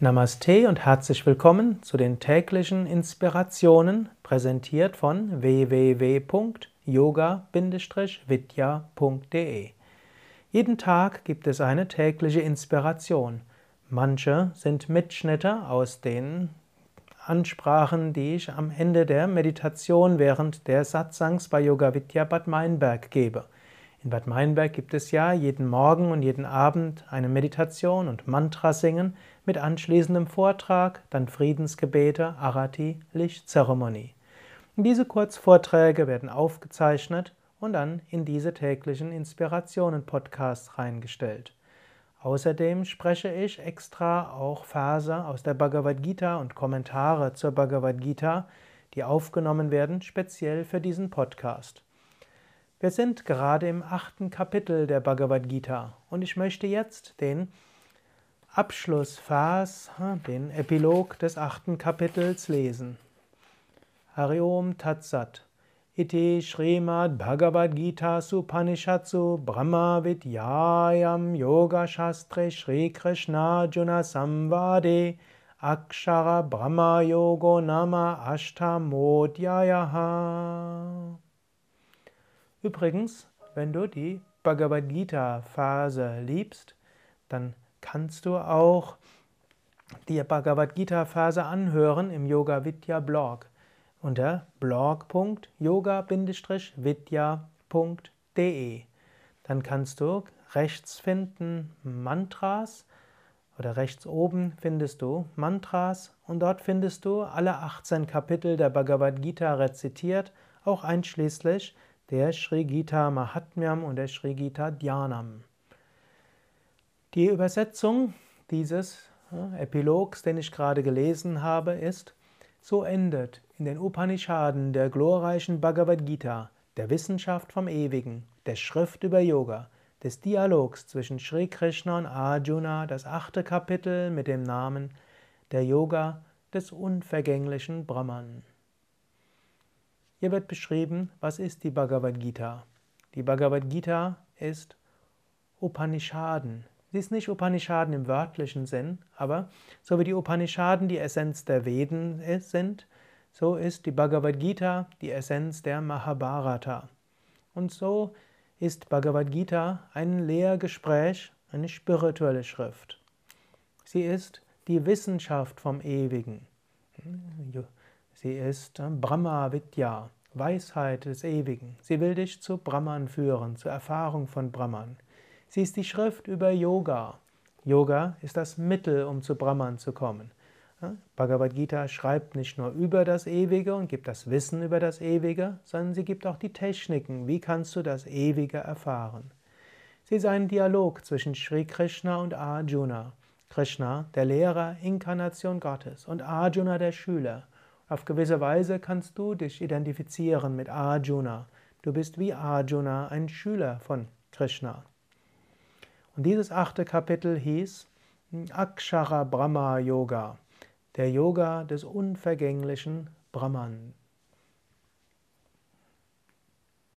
Namaste und herzlich willkommen zu den täglichen Inspirationen, präsentiert von www.yoga-vidya.de. Jeden Tag gibt es eine tägliche Inspiration. Manche sind Mitschnitte aus den Ansprachen, die ich am Ende der Meditation während der Satsangs bei Yoga Vidya Bad Meinberg gebe. In Bad Meinberg gibt es ja jeden Morgen und jeden Abend eine Meditation und Mantra singen mit anschließendem Vortrag, dann Friedensgebete, Arati, Lichtzeremonie. Diese Kurzvorträge werden aufgezeichnet und dann in diese täglichen Inspirationen-Podcasts reingestellt. Außerdem spreche ich extra auch Verse aus der Bhagavad Gita und Kommentare zur Bhagavad Gita, die aufgenommen werden, speziell für diesen Podcast. Wir sind gerade im achten Kapitel der Bhagavad Gita und ich möchte jetzt den Abschlussvers, den Epilog des achten Kapitels lesen. Hariom Tatsat. Iti Srimad Bhagavad Gita Supanishatsu Brahma Vidyayam Yoga Shastre Shri Krishna Juna Samvade Akshara Brahma Yogo Nama Ashtamodhyayaha Übrigens, wenn du die Bhagavad Gita Phase liebst, dann kannst du auch die Bhagavad Gita Phase anhören im Yoga Vidya Blog unter blog.yoga-vidya.de. Dann kannst du rechts finden Mantras oder rechts oben findest du Mantras und dort findest du alle 18 Kapitel der Bhagavad Gita rezitiert, auch einschließlich der Sri Gita Mahatmyam und der Sri Gita Dhyanam. Die Übersetzung dieses Epilogs, den ich gerade gelesen habe, ist, so endet in den Upanishaden der glorreichen Bhagavad Gita, der Wissenschaft vom Ewigen, der Schrift über Yoga, des Dialogs zwischen Sri Krishna und Arjuna, das achte Kapitel mit dem Namen Der Yoga des unvergänglichen Brahman. Hier wird beschrieben, was ist die Bhagavad Gita. Die Bhagavad Gita ist Upanishaden. Sie ist nicht Upanishaden im wörtlichen Sinn, aber so wie die Upanishaden die Essenz der Veden sind, so ist die Bhagavad Gita die Essenz der Mahabharata. Und so ist Bhagavad Gita ein Lehrgespräch, eine spirituelle Schrift. Sie ist die Wissenschaft vom Ewigen. Sie ist Brahma Vidya, Weisheit des Ewigen. Sie will dich zu Brahman führen, zur Erfahrung von Brahman. Sie ist die Schrift über Yoga. Yoga ist das Mittel, um zu Brahman zu kommen. Bhagavad Gita schreibt nicht nur über das Ewige und gibt das Wissen über das Ewige, sondern sie gibt auch die Techniken, wie kannst du das Ewige erfahren. Sie ist ein Dialog zwischen Sri Krishna und Arjuna. Krishna, der Lehrer, Inkarnation Gottes, und Arjuna, der Schüler. Auf gewisse Weise kannst du dich identifizieren mit Arjuna. Du bist wie Arjuna, ein Schüler von Krishna. Und dieses achte Kapitel hieß Akshara Brahma Yoga, der Yoga des unvergänglichen Brahman.